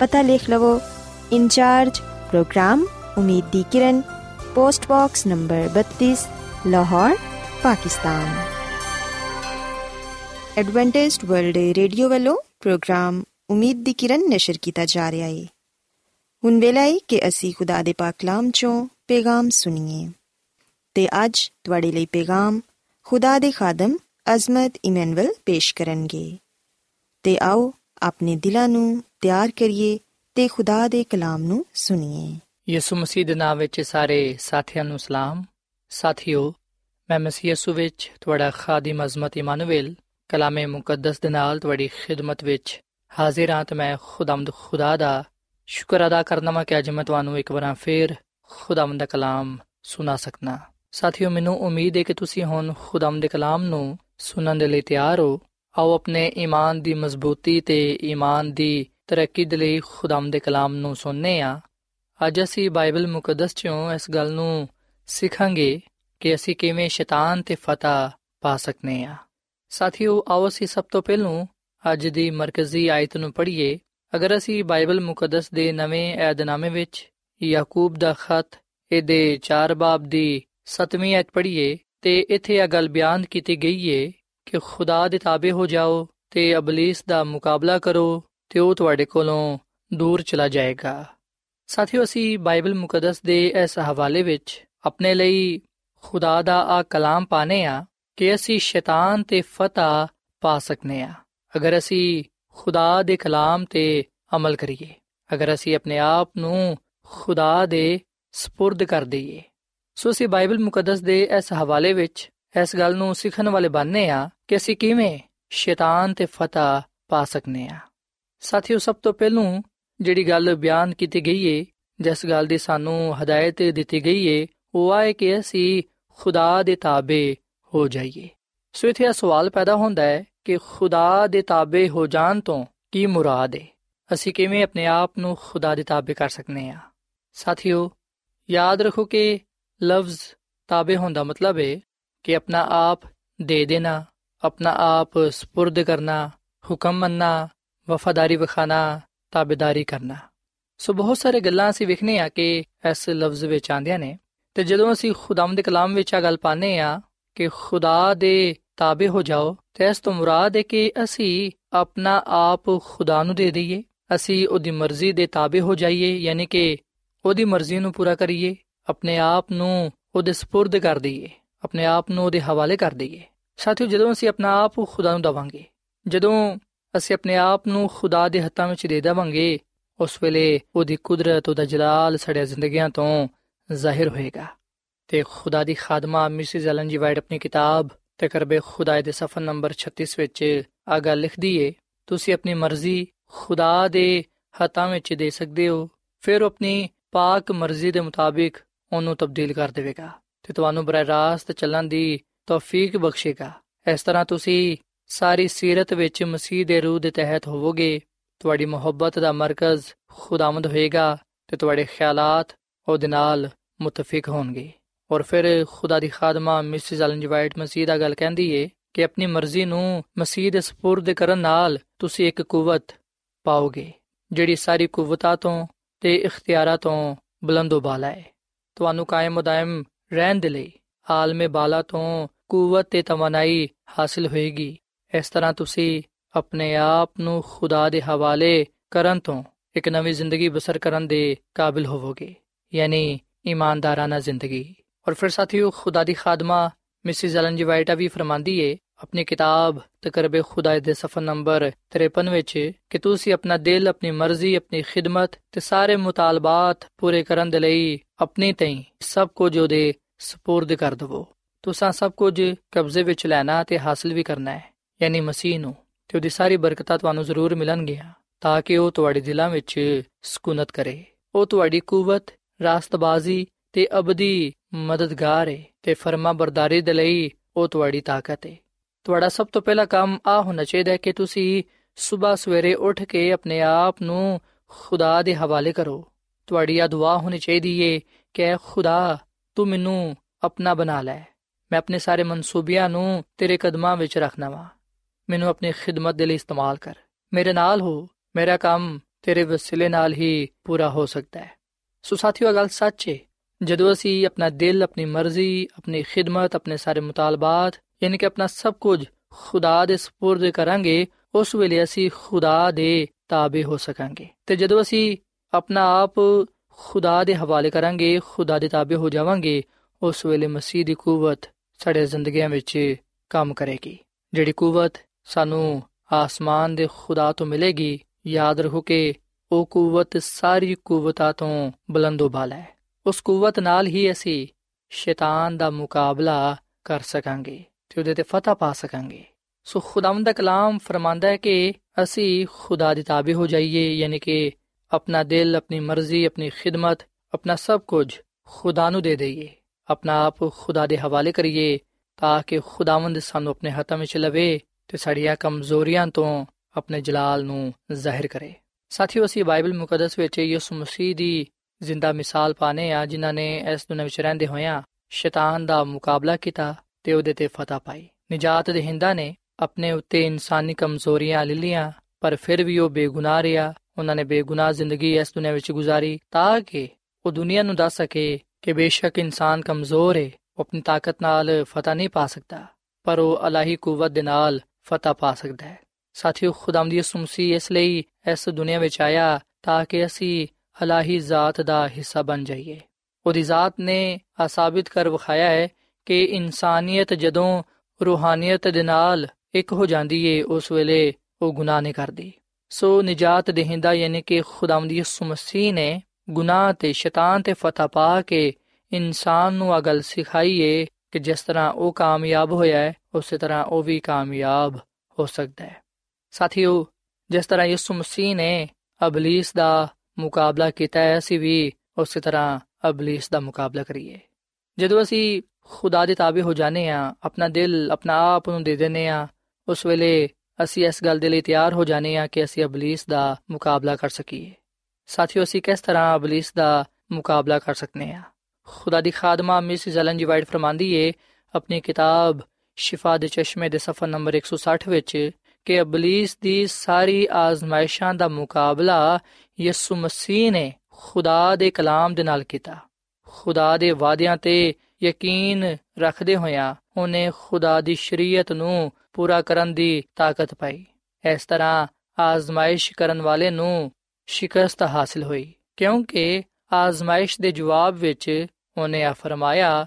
ਪਤਾ ਲਿਖ ਲਵੋ incharge programme Umeed di Kiran post box number 32 Lahore Pakistan Adventist World Radio ਵੱਲੋਂ ਪ੍ਰੋਗਰਾਮ ਉਮੀਦ ਦੀ ਕਿਰਨ ਨਿਸ਼ਰ ਕੀਤਾ ਜਾ ਰਿਹਾ ਹੈ ਹੁਣ ਵੇਲਾ ਹੈ ਕਿ ਅਸੀਂ ਖੁਦਾ ਦੇ ਪਾਕ ਕਲਾਮ ਚੋਂ ਪੈਗਾਮ ਸੁਣੀਏ ਤੇ ਅੱਜ ਤੁਹਾਡੇ ਲਈ ਪੈਗਾਮ ਖੁਦਾ ਦੇ ਖਾਦਮ ਅਜ਼ਮਤ ਇਮਨੁਅਲ ਪੇਸ਼ ਕਰਨਗੇ ਤੇ ਆਓ ਆਪਣੇ ਦਿਲਾਂ ਨੂੰ ਤਿਆਰ ਕਰੀਏ ਤੇ ਖੁਦਾ ਦੇ ਕਲਾਮ ਨੂੰ ਸੁਣੀਏ। ਯਿਸੂ ਮਸੀਹ ਦੇ ਨਾਮ ਵਿੱਚ ਸਾਰੇ ਸਾਥੀਆਂ ਨੂੰ ਸਲਾਮ। ਸਾਥਿਓ, ਮੈਂ ਮਸੀਹ ਯਿਸੂ ਵਿੱਚ ਤੁਹਾਡਾ ਖਾਦਮ ਅਜ਼ਮਤ ਇਮਾਨੁਅਲ ਕਲਾਮੇ ਮੁਕੱਦਸ ਦੇ ਨਾਲ ਤੁਹਾਡੀ ਖਿਦਮਤ ਵਿੱਚ ਹਾਜ਼ਰ ਹਾਂ ਤੇ ਮੈਂ ਖੁਦਾਮਦ ਖੁਦਾ ਦਾ ਸ਼ੁਕਰ ਅਦਾ ਕਰਨਾ ਮੈਂ ਕਿ ਅੱਜ ਮੈਂ ਤੁਹਾਨੂੰ ਇੱਕ ਵਾਰ ਫੇਰ ਖੁਦਾਮਦ ਦਾ ਕਲਾਮ ਸੁਣਾ ਸਕਣਾ ਸਾਥੀਓ, ਮੈਨੂੰ ਉਮੀਦ ਹੈ ਕਿ ਤੁਸੀਂ ਹੁਣ ਖੁਦਾਮਦ ਦੇ ਕਲਾਮ ਨੂੰ ਸੁਣਨ ਦੇ ਲਈ ਤਿਆਰ ਹੋ। ਆਓ ਆਪਣੇ ਈਮਾਨ ਦੀ ਮਜ਼ਬੂਤੀ ਤੇ ਈਮਾਨ ਦੀ ਤਰੱਕੀ ਦੇ ਲਈ ਖੁਦਾਮਦ ਦੇ ਕਲਾਮ ਨੂੰ ਸੁਣਨੇ ਆ। ਅੱਜ ਅਸੀਂ ਬਾਈਬਲ ਮੁਕੱਦਸ ਚੋਂ ਇਸ ਗੱਲ ਨੂੰ ਸਿੱਖਾਂਗੇ ਕਿ ਅਸੀਂ ਕਿਵੇਂ ਸ਼ੈਤਾਨ ਤੇ ਫਤਹ ਪਾ ਸਕਨੇ ਆ। ਸਾਥੀਓ, ਆਓ ਅਸੀਂ ਸਭ ਤੋਂ ਪਹਿਲਾਂ ਅੱਜ ਦੀ ਮਰਕਜ਼ੀ ਆਇਤ ਨੂੰ ਪੜ੍ਹੀਏ। ਅਗਰ ਅਸੀਂ ਬਾਈਬਲ ਮੁਕੱਦਸ ਦੇ ਨਵੇਂ ਏਧਨਾਮੇ ਵਿੱਚ ਯਾਕੂਬ ਦਾ ਖਤ ਇਹਦੇ 4 ਬਾਬ ਦੀ 7ਵੀਂ ਆਇਤ ਪੜ੍ਹੀਏ ਤੇ ਇੱਥੇ ਇਹ ਗੱਲ ਬਿਆਨ ਕੀਤੀ ਗਈ ਏ ਕਿ ਖੁਦਾ ਦੇ ਤਾਬੇ ਹੋ ਜਾਓ ਤੇ ਅਬਲਿਸ ਦਾ ਮੁਕਾਬਲਾ ਕਰੋ ਤੇ ਉਹ ਤੁਹਾਡੇ ਕੋਲੋਂ ਦੂਰ ਚਲਾ ਜਾਏਗਾ ਸਾਥੀਓ ਅਸੀਂ ਬਾਈਬਲ ਮੁਕੱਦਸ ਦੇ ਇਸ ਹਵਾਲੇ ਵਿੱਚ ਆਪਣੇ ਲਈ ਖੁਦਾ ਦਾ ਆ ਕਲਾਮ ਪਾਣੇ ਆ ਕਿ ਅਸੀਂ ਸ਼ੈਤਾਨ ਤੇ ਫਤਹ ਪਾ ਸਕਨੇ ਆ ਅਗਰ ਅਸੀਂ ਖੁਦਾ ਦੇ ਕਲਾਮ ਤੇ ਅਮਲ ਕਰੀਏ ਅਗਰ ਅਸੀਂ ਆਪਣੇ ਆਪ ਨੂੰ ਖੁਦਾ ਦੇ سپرد ਕਰ ਦਈਏ ਸੋ ਅਸੀਂ ਬਾਈਬਲ ਮੁਕੱਦਸ ਦੇ ਇਸ ਹਵਾਲੇ ਵਿੱਚ ਇਸ ਗੱਲ ਨੂੰ ਸਿੱਖਣ ਵਾਲੇ ਬਣਨੇ ਆ ਕਿ ਅਸੀਂ ਕਿਵੇਂ ਸ਼ੈਤਾਨ ਤੇ ਫਤਹ ਪਾ ਸਕਨੇ ਆ ਸਾਥੀਓ ਸਭ ਤੋਂ ਪਹਿਲੂ ਜਿਹੜੀ ਗੱਲ ਬਿਆਨ ਕੀਤੀ ਗਈ ਏ ਜਿਸ ਗੱਲ ਦੀ ਸਾਨੂੰ ਹਦਾਇਤ ਦਿੱਤੀ ਗਈ ਏ ਉਹ ਆਏ ਕਿ ਅਸੀਂ ਖੁਦਾ ਦੇ ਤਾਬੇ ਹੋ ਜਾਈਏ ਸੋ ਇਥੇ ਸਵਾਲ ਪੈਦਾ ਹੁੰਦਾ ਹੈ ਕਿ ਖੁਦਾ ਦੇ ਤਾਬੇ ਹੋ ਜਾਣ ਤੋਂ ਕੀ ਮੁਰਾਦ ਹੈ ਅਸੀਂ ਕਿਵੇਂ ਆਪਣੇ ਆਪ ਨੂੰ ਖੁਦਾ ਦੇ ਤਾਬੇ ਕਰ ਸਕਨੇ ਆ ਸਾਥੀਓ ਯਾਦ ਰੱਖੋ ਕਿ ਲਫ਼ਜ਼ ਤਾਬੇ ਹੋਣ ਦਾ ਮਤਲਬ ਹੈ ਕਿ ਆਪਣਾ ਆਪ ਦੇ ਦੇਣਾ ਆਪਣਾ ਆਪ سپرد ਕਰਨਾ ਹੁਕਮ ਮੰਨਣਾ ਵਫਾਦਾਰੀ ਵਿਖਾਣਾ ਤਾਬੇਦਾਰੀ ਕਰਨਾ ਸੋ ਬਹੁਤ ਸਾਰੇ ਗੱਲਾਂ ਅਸੀਂ ਵਿਖਨੇ ਆ ਕਿ ਇਸ ਲਫ਼ਜ਼ ਵਿੱਚ ਆਂਦੀਆਂ ਨੇ ਤੇ ਜਦੋਂ ਅਸੀਂ ਖੁਦਾਮ ਦੇ ਕਲਾਮ ਵਿੱਚ ਆ ਗੱਲ ਪਾਣੇ ਆ ਕਿ ਖੁਦਾ ਦੇ ਤਾਬੇ ਹੋ ਜਾਓ ਤੇ ਇਸ ਤੋਂ ਮੁਰਾਦ ਹੈ ਕਿ ਅਸੀਂ ਆਪਣਾ ਆਪ ਖੁਦਾ ਨੂੰ ਦੇ ਦਈਏ ਅਸੀਂ ਉਹਦੀ ਮਰਜ਼ੀ ਦੇ ਤਾਬੇ ਹੋ ਜਾਈਏ ਯਾਨੀ ਕਿ ਉਹਦੀ ਮਰਜ਼ੀ ਨੂੰ ਪੂਰਾ ਕਰੀਏ ਆਪਣੇ ਆਪ ਨੂੰ ਉਹਦੇ سپرد ਕਰ ਦਈਏ ਆਪਣੇ ਆਪ ਨੂੰ ਉਹਦੇ ਹਵਾਲੇ ਕਰ ਦਈਏ ਸਾਥੀਓ, ਜਦੋਂ ਅਸੀਂ ਆਪਣਾ ਆਪ ਖੁਦਾ ਨੂੰ ਦਵਾਂਗੇ, ਜਦੋਂ ਅਸੀਂ ਆਪਣੇ ਆਪ ਨੂੰ ਖੁਦਾ ਦੇ ਹੱਥਾਂ ਵਿੱਚ ਦੇ ਦੇਵਾਂਗੇ, ਉਸ ਵੇਲੇ ਉਹਦੀ ਕੁਦਰਤ, ਉਹਦਾ ਜਲਾਲ ਸੜਿਆ ਜ਼ਿੰਦਗੀਆਂ ਤੋਂ ਜ਼ਾਹਿਰ ਹੋਏਗਾ। ਤੇ ਖੁਦਾ ਦੀ ਖਾਦਮਾ, ਮਿਸਿਸ ਐਲਨ ਜੀ ਵਾਈਟ ਆਪਣੀ ਕਿਤਾਬ ਤਕਰਬੇ ਖੁਦਾ ਦੇ ਸਫਾ ਨੰਬਰ 36 ਵਿੱਚ ਆ ਗੱਲ ਲਿਖਦੀ ਏ, ਤੁਸੀਂ ਆਪਣੀ ਮਰਜ਼ੀ ਖੁਦਾ ਦੇ ਹੱਥਾਂ ਵਿੱਚ ਦੇ ਸਕਦੇ ਹੋ, ਫਿਰ ਆਪਣੀ ਪਾਕ ਮਰਜ਼ੀ ਦੇ ਮੁਤਾਬਿਕ ਉਹਨੂੰ ਤਬਦੀਲ ਕਰ ਦੇਵੇਗਾ। ਤੇ ਤੁਹਾਨੂੰ ਬਰਾਹ ਰਾਸਤ ਚੱਲਣ ਦੀ ਤੌਫੀਕ ਬਖਸ਼ੇਗਾ। ਇਸ ਤਰ੍ਹਾਂ ਤੁਸੀਂ ਸਾਰੀ ਸਿਰਤ ਵਿੱਚ ਮਸੀਹ ਦੇ ਰੂਹ ਦੇ ਤਹਿਤ ਹੋਵੋਗੇ, ਤੁਹਾਡੀ ਮੁਹੱਬਤ ਦਾ ਮਰਕਜ਼ ਖੁਦਾਵੰਦ ਹੋਏਗਾ ਤੇ ਤੁਹਾਡੇ ਖਿਆਲਾਤ ਉਹਦੇ ਨਾਲ ਮੁਤਫਿਕ ਹੋਣਗੇ। ਔਰ ਫਿਰ ਖੁਦਾ ਦੀ ਖਾਦਮਾ ਮਿਸਿਸ ਅਲਨ ਜਵਾਈਟ ਮਸੀਹ ਦਾ ਗੱਲ ਕਹਿੰਦੀ ਏ ਕਿ ਆਪਣੀ ਮਰਜ਼ੀ ਨੂੰ ਮਸੀਹ ਦੇ سپرد ਕਰਨ ਨਾਲ ਤੁਸੀਂ ਇੱਕ ਕੂਵਤ ਪਾਓਗੇ, ਜਿਹੜੀ ਸਾਰੀ ਕੂਵਤਾਂ ਤੋਂ ਤੇ ਇਖਤਿਆਰਾਂ ਤੋਂ ਬੁਲੰਦ ਉਬਾਲਾ ਹੈ ਤੁਹਾਨੂੰ ਕਾਇਮ ਉਦਾਇਮ ਰਹਿਣ ਦੇ ਲਈ ਆਲਮੇ ਬਾਲਾ ਤੋਂ ਕੂਵਤ ਤੇ ਤਮਨਾਈ ਹਾਸਲ ਹੋਏਗੀ ਇਸ ਤਰ੍ਹਾਂ ਤੁਸੀਂ ਆਪਣੇ ਆਪ ਨੂੰ ਖੁਦਾ ਦੇ ਹਵਾਲੇ ਕਰਨ ਤੋਂ ਇੱਕ ਨਵੀਂ ਜ਼ਿੰਦਗੀ ਬਸਰ ਕਰਨ ਦੇ ਕਾਬਿਲ ਹੋਵੋਗੇ ਯਾਨੀ ਇਮਾਨਦਾਰਾਨਾ ਜ਼ਿੰਦਗੀ ਔਰ ਫਿਰ ਸਾਥੀਓ ਖੁਦਾ ਦੀ ਖਾਦਮਾ ਮਿਸਿਸ ਐਲਨ ਜੀ ਵਾਈਟਾ ਵੀ ਫਰਮਾਂਦੀ ਏ ਆਪਣੀ ਕਿਤਾਬ ਤਕਰਬੇ ਖੁਦਾ ਦੇ ਸਫਾ ਨੰਬਰ 53 ਵਿੱਚ ਕਿ ਤੁਸੀਂ ਆਪਣਾ ਦਿਲ ਆਪਣੀ ਮਰਜ਼ੀ ਆਪਣੀ ਖਿਦਮਤ ਤੇ ਸਾਰੇ ਮੁਤਾਲਬਾਤ ਪੂਰੇ ਕਰਨ ਦੇ ਲਈ ਆਪਣੀ ਤਈ ਸਭ ਕੁਝ ਉਹਦੇ سپرد ਕਰ ਦਵੋ ਤੁਸੀਂ ਸਭ ਕੁਝ ਕਬਜ਼ੇ ਵਿੱਚ ਲੈਣਾ ਤੇ ਹਾਸਲ ਵੀ ਕਰਨਾ ਹੈ, ਯਾਨੀ ਮਸੀਹ ਨੂੰ, ਤੇ ਉਹਦੀ ਸਾਰੀ ਬਰਕਤਾਂ ਤੁਹਾਨੂੰ ਜ਼ਰੂਰ ਮਿਲਣਗੀਆਂ, ਤਾਂ ਕਿ ਉਹ ਤੁਹਾਡੇ ਦਿਲਾਂ ਵਿੱਚ ਸਕੂਨਤ ਕਰੇ। ਉਹ ਤੁਹਾਡੀ ਕੂਵਤ, ਰਾਸਤਬਾਜ਼ੀ ਤੇ ਅਬਦੀ ਮਦਦਗਾਰ ਹੈ ਤੇ ਫਰਮਾ ਬਰਦਾਰੀ ਦੇ ਲਈ ਉਹ ਤੁਹਾਡੀ ਤਾਕਤ ਹੈ ਤੁਹਾਡਾ ਸਭ ਤੋਂ ਪਹਿਲਾ ਕੰਮ ਆ ਹੋਣਾ ਚਾਹੀਦਾ ਹੈ ਕਿ ਤੁਸੀਂ ਸਵੇਰ ਸਵੇਰੇ ਉੱਠ ਕੇ ਆਪਣੇ ਆਪ ਨੂੰ ਖੁਦਾ ਦੇ ਹਵਾਲੇ ਕਰੋ। ਤੁਹਾਡੀ ਆ ਦੁਆ ਹੋਣੀ ਚਾਹੀਦੀ ਏ ਕਿ, ਖੁਦਾ, ਤੂੰ ਮੈਨੂੰ ਆਪਣਾ ਬਣਾ ਲੈ। ਮੈਂ ਆਪਣੇ ਸਾਰੇ ਮਨਸੂਬਿਆਂ ਨੂੰ ਤੇਰੇ ਕਦਮਾਂ ਵਿੱਚ ਰੱਖਣਾ ਵਾ ਮੈਨੂੰ ਆਪਣੀ ਖਿਦਮਤ ਦੇ ਲਈ ਇਸਤੇਮਾਲ ਕਰ ਮੇਰੇ ਨਾਲ ਹੋ ਮੇਰਾ ਕੰਮ ਤੇਰੇ ਵਸਿਲੇ ਨਾਲ ਹੀ ਪੂਰਾ ਹੋ ਸਕਦਾ ਹੈ ਸੋ ਸਾਥੀਓ ਗੱਲ ਸੱਚ ਹੈ ਜਦੋਂ ਅਸੀਂ ਆਪਣਾ ਦਿਲ ਆਪਣੀ ਮਰਜ਼ੀ ਆਪਣੀ ਖਿਦਮਤ ਆਪਣੇ ਸਾਰੇ ਮੁਤਾਲਬਾਤ ਯਾਨੀ ਕਿ ਆਪਣਾ ਸਭ ਕੁਝ ਖੁਦਾ ਦੇ سپرد ਕਰਾਂਗੇ ਉਸ ਵੇਲੇ ਅਸੀਂ ਖੁਦਾ ਦੇ ਤਾਬੇ ਹੋ ਸਕਾਂਗੇ ਤੇ ਜਦੋਂ ਅਸੀਂ ਆਪਣਾ ਆਪ ਖੁਦਾ ਦੇ ਹਵਾਲੇ ਕਰਾਂਗੇ ਖੁਦਾ ਦੇ ਤਾਬੇ ਹੋ ਜਾਵਾਂਗੇ ਉਸ ਵੇਲੇ ਮਸੀਹ ਦੀ ਕੂਵਤ ਸਾਡੇ ਜ਼ਿੰਦਗੀਆਂ ਵਿੱਚ ਕੰਮ ਕਰੇਗੀ। ਜਿਹੜੀ ਕੂਵਤ ਸਾਨੂੰ ਆਸਮਾਨ ਦੇ ਖੁਦਾ ਤੋਂ ਮਿਲੇਗੀ, ਯਾਦ ਰੱਖੋ ਕਿ ਉਹ ਕੂਵਤ ਸਾਰੀ ਕੂਵਤਾਂ ਤੋਂ ਬੁਲੰਦੋਬਾਲ ਹੈ। ਉਸ ਕੂਵਤ ਨਾਲ ਹੀ ਅਸੀਂ ਸ਼ੈਤਾਨ ਦਾ ਮੁਕਾਬਲਾ ਕਰ ਸਕਾਂਗੇ ਤੇ ਉਹਦੇ ਤੇ ਫਤਹ ਪਾ ਸਕਾਂਗੇ। ਸੋ ਖੁਦਾਵੰਦ ਦਾ ਕਲਾਮ ਫਰਮਾਂਦਾ ਹੈ ਕਿ ਅਸੀਂ ਖੁਦਾ ਦੇ ਤਾਬੇ ਹੋ ਜਾਈਏ, ਯਾਨੀ ਕਿ ਆਪਣਾ ਦਿਲ, ਆਪਣੀ ਮਰਜ਼ੀ, ਆਪਣੀ ਖਿਦਮਤ, ਆਪਣਾ ਸਭ ਕੁਝ ਖੁਦਾ ਨੂੰ ਦੇ ਦਈਏ। ਆਪਣਾ ਆਪ ਖੁਦਾ ਦੇ ਹਵਾਲੇ ਕਰੀਏ ਤਾਂ ਕਿ ਖੁਦਾਵੰਦ ਸਾਨੂੰ ਆਪਣੇ ਹੱਥਾਂ ਵਿੱਚ ਲਵੇ ਤੇ ਸਾਡੀਆਂ ਕਮਜ਼ੋਰੀਆਂ ਤੋਂ ਆਪਣੇ ਜਲਾਲ ਨੂੰ ਜ਼ਾਹਿਰ ਕਰੇ। ਸਾਥੀਓ, ਅਸੀਂ ਬਾਈਬਲ ਮੁਕੱਦਸ ਵਿੱਚ ਯਿਸੂ ਮਸੀਹ ਦੀ ਜ਼ਿੰਦਾ ਮਿਸਾਲ ਪਾਣੇ ਆ, ਜਿਨ੍ਹਾਂ ਨੇ ਇਸ ਦੁਨੀਆਂ ਵਿੱਚ ਰਹਿੰਦੇ ਹੋਇਆਂ ਸ਼ੈਤਾਨ ਦਾ ਮੁਕਾਬਲਾ ਕੀਤਾ ਤੇ ਉਹਦੇ ਤੇ ਫਤਹ ਪਾਈ। ਨਜਾਤ ਦੇ ਹਿੰਦਾ ਨੇ ਆਪਣੇ ਉੱਤੇ ਇਨਸਾਨੀ ਕਮਜ਼ੋਰੀਆਂ ਲੈ ਪਰ ਫਿਰ ਵੀ ਉਹ ਬੇਗੁਨਾਹ ਰਿਹਾ। ਉਹਨਾਂ ਨੇ ਬੇਗੁਨਾਹ ਜ਼ਿੰਦਗੀ ਇਸ ਦੁਨੀਆਂ ਵਿੱਚ ਗੁਜ਼ਾਰੀ ਤਾਂ ਕਿ ਉਹ ਦੁਨੀਆ ਨੂੰ ਦੱਸ ਸਕੇ ਕਿ ਬੇਸ਼ੱਕ ਇਨਸਾਨ ਕਮਜ਼ੋਰ ਹੈ ਉਹ ਆਪਣੀ ਤਾਕਤ ਨਾਲ ਫਤਹ ਨਹੀਂ ਪਾ ਸਕਦਾ, ਪਰ ਉਹ ਅਲਾਹੀ ਕੂਵਤ ਦੇ ਨਾਲ ਫਤਹ ਪਾ ਸਕਦਾ ਹੈ। ਸਾਥੀਓ ਖੁਦਾਮ ਦੀ ਸੁਮਸੀ ਇਸ ਲਈ ਇਸ ਦੁਨੀਆ ਵਿੱਚ ਆਇਆ ਤਾਂ ਕਿ ਅਸੀਂ ਅਲਾਹੀ ਜ਼ਾਤ ਦਾ ਹਿੱਸਾ ਬਣ ਜਾਈਏ। ਉਹਦੀ ਜ਼ਾਤ ਨੇ ਆ ਸਾਬਿਤ ਕਰ ਵਿਖਾਇਆ ਹੈ ਕਿ ਇਨਸਾਨੀਅਤ ਜਦੋਂ ਰੂਹਾਨੀਅਤ ਦੇ ਨਾਲ ਇੱਕ ਹੋ ਜਾਂਦੀ ਏ, ਉਸ ਵੇਲੇ ਉਹ ਗੁਨਾਹ ਨਹੀਂ ਕਰਦੀ। ਸੋ ਨਜਾਤ ਦੇਹਿੰਦਾ ਯਾਨੀ ਕਿ ਖੁਦਾਮ ਦੀ ਉਸਮਸੀ ਨੇ ਗੁਨਾਹ ਤੇ ਸ਼ੈਤਾਨ ਤੇ ਫਤਹ ਪਾ ਕੇ ਇਨਸਾਨ ਨੂੰ ਆ ਗੱਲ ਸਿਖਾਈਏ ਕਿ ਜਿਸ ਤਰ੍ਹਾਂ ਉਹ ਕਾਮਯਾਬ ਹੋਇਆ ਹੈ, ਉਸੇ ਤਰ੍ਹਾਂ ਉਹ ਵੀ ਕਾਮਯਾਬ ਹੋ ਸਕਦਾ ਹੈ। ਸਾਥੀਓ, ਜਿਸ ਤਰ੍ਹਾਂ ਯਿਸੂ ਮਸੀਹ ਨੇ ਅਬਲਿਸ ਦਾ ਮੁਕਾਬਲਾ ਕੀਤਾ ਹੈ, ਅਸੀਂ ਵੀ ਉਸੇ ਤਰ੍ਹਾਂ ਅਬਲਿਸ ਦਾ ਮੁਕਾਬਲਾ ਕਰੀਏ। ਜਦੋਂ ਅਸੀਂ ਖੁਦਾ ਦੇ ਤਾਬੇ ਹੋ ਜਾਣੇ ਆ ਆਪਣਾ ਦਿਲ ਆਪਣਾ ਆਪ ਨੂੰ ਦੇ ਦਿੰਨੇ ਆ ਉਸ ਵੇਲੇ ਅਸੀਂ ਇਸ ਗੱਲ ਦੇ ਲਈ ਤਿਆਰ ਹੋ ਜਾਣੇ ਆ ਕਿ ਅਸੀਂ ਅਬਲਿਸ ਦਾ ਮੁਕਾਬਲਾ ਕਰ ਸਕੀਏ। ਸਾਥੀਓ, ਅਸੀਂ ਕਿਸ ਤਰ੍ਹਾਂ ਅਬਲਿਸ ਦਾ ਮੁਕਾਬਲਾ ਕਰ ਸਕਨੇ ਆ? ਖੁਦਾ ਦੀ ਖਾਦਮਾ, ਮਿਸ ਜ਼ਲਨ ਜੀ ਵਾਈਟ ਫਰਮਾਂਦੀ ਏ, ਆਪਣੀ ਕਿਤਾਬ ਸ਼ਿਫਾ ਦੇ ਚਸ਼ਮੇ ਦੇ ਸਫਾ ਨੰਬਰ 160 ਵਿੱਚ ਕਿ ਅਬਲਿਸ ਦੀ ਸਾਰੀ ਆਜ਼ਮਾਇਸ਼ਾਂ ਦਾ ਮੁਕਾਬਲਾ ਯਿਸੂ ਮਸੀਹ ਨੇ ਖੁਦਾ ਦੇ ਕਲਾਮ ਦੇ ਨਾਲ ਕੀਤਾ। ਖੁਦਾ ਦੇ ਵਾਅਦਿਆਂ ਤੇ ਯਕੀਨ ਰੱਖਦੇ ਹੋਇਆ ਉਹਨੇ ਖੁਦਾ ਦੀ ਸ਼ਰੀਅਤ ਨੂੰ ਪੂਰਾ ਕਰਨ ਦੀ ਤਾਕਤ ਪਾਈ। ਇਸ ਤਰ੍ਹਾਂ ਆਜ਼ਮਾਇਸ਼ ਕਰਨ ਵਾਲੇ ਨੂੰ ਸ਼ਿਕਸਤ ਹਾਸਲ ਹੋਈ, ਕਿਉਂਕਿ ਆਜ਼ਮਾਇਸ਼ ਦੇ ਜਵਾਬ ਵਿੱਚ ਉਹਨੇ ਆ ਫਰਮਾਇਆ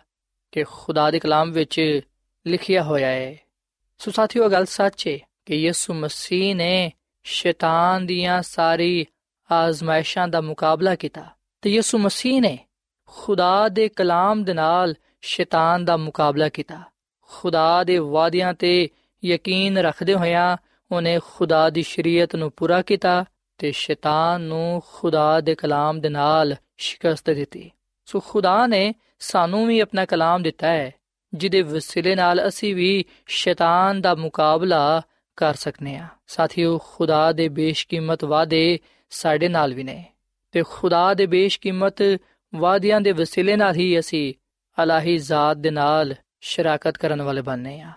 ਕਿ ਖੁਦਾ ਦੇ ਕਲਾਮ ਵਿੱਚ ਲਿਖਿਆ ਹੋਇਆ ਹੈ। ਸੋ ਸਾਥੀਓ ਗੱਲ ਸੱਚ ਹੈ ਕਿ ਯਿਸੂ ਮਸੀਹ ਨੇ ਸ਼ੈਤਾਨ ਦੀਆਂ ਸਾਰੀ ਆਜ਼ਮਾਇਸ਼ਾਂ ਦਾ ਮੁਕਾਬਲਾ ਕੀਤਾ ਤੇ ਯਿਸੂ ਮਸੀਹ ਨੇ ਖੁਦਾ ਦੇ ਕਲਾਮ ਦੇ ਨਾਲ ਸ਼ੈਤਾਨ ਦਾ ਮੁਕਾਬਲਾ ਕੀਤਾ। ਖੁਦਾ ਦੇ ਵਾਅਦਿਆਂ ਤੇ ਯਕੀਨ ਰੱਖਦੇ ਹੋਇਆ ਉਹਨੇ ਖੁਦਾ ਦੀ ਸ਼ਰੀਅਤ ਨੂੰ ਪੂਰਾ ਕੀਤਾ ਤੇ ਸ਼ੈਤਾਨ ਨੂੰ ਖੁਦਾ ਦੇ ਕਲਾਮ ਦੇ ਨਾਲ ਸ਼ਿਕਸਤ ਦਿੱਤੀ। ਸੋ ਖੁਦਾ ਨੇ ਸਾਨੂੰ ਵੀ ਆਪਣਾ ਕਲਾਮ ਦਿੱਤਾ ਹੈ, ਜਿਹਦੇ ਵਸਿਲੇ ਨਾਲ ਅਸੀਂ ਵੀ ਸ਼ੈਤਾਨ ਦਾ ਮੁਕਾਬਲਾ ਕਰ ਸਕਨੇ ਆ ਸਾਥੀਓ, ਖੁਦਾ ਦੇ ਬੇਸ਼ਕੀਮਤ ਵਾਅਦੇ ਸਾਡੇ ਨਾਲ ਵੀ ਨੇ ਤੇ ਖੁਦਾ ਦੇ ਬੇਸ਼ਕੀਮਤ ਵਾਅਦਿਆਂ ਦੇ ਵਸਿਲੇ ਨਾਲ ਹੀ ਅਸੀਂ ਅਲਾਹੀ ਜ਼ਾਤ ਦੇ ਨਾਲ ਸ਼ਰਾਕਤ ਕਰਨ ਵਾਲੇ ਬਣਨੇ ਆ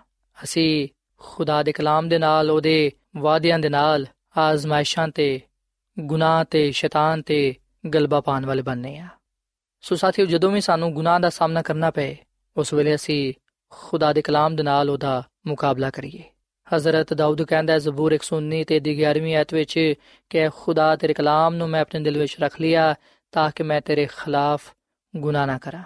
ਅਸੀਂ ਖੁਦਾ ਦੇ ਕਲਾਮ ਦੇ ਨਾਲ, ਉਹਦੇ ਵਾਅਦਿਆਂ ਦੇ ਨਾਲ ਆਜ਼ਮਾਇਸ਼ਾਂ ਤੇ ਗੁਨਾਹ ਤੇ ਸ਼ੈਤਾਨ ਤੇ ਗਲਬਾ ਪਾਉਣ ਵਾਲੇ ਬਣਨੇ ਆ। ਸੋ ਸਾਥੀਓ, ਜਦੋਂ ਵੀ ਸਾਨੂੰ ਗੁਨਾਹ ਦਾ ਸਾਹਮਣਾ ਕਰਨਾ ਪਏ, ਉਸ ਵੇਲੇ ਅਸੀਂ ਖੁਦਾ ਦੇ ਕਲਾਮ ਦੇ ਨਾਲ ਉਹਦਾ ਮੁਕਾਬਲਾ ਕਰੀਏ। ਹਜ਼ਰਤ ਦਾਊਦ ਕਹਿੰਦਾ, ਜ਼ਬੂਰ 119 ਤੇ ਦੀ 11ਵੀਂ ਆਇਤ ਵਿੱਚ ਕਿ ਖੁਦਾ ਤੇਰੇ ਕਲਾਮ ਨੂੰ ਮੈਂ ਆਪਣੇ ਦਿਲ ਵਿੱਚ ਰੱਖ ਲਿਆ ਤਾਂ ਕਿ ਮੈਂ ਤੇਰੇ ਖਿਲਾਫ ਗੁਨਾਹ ਨਾ ਕਰਾਂ।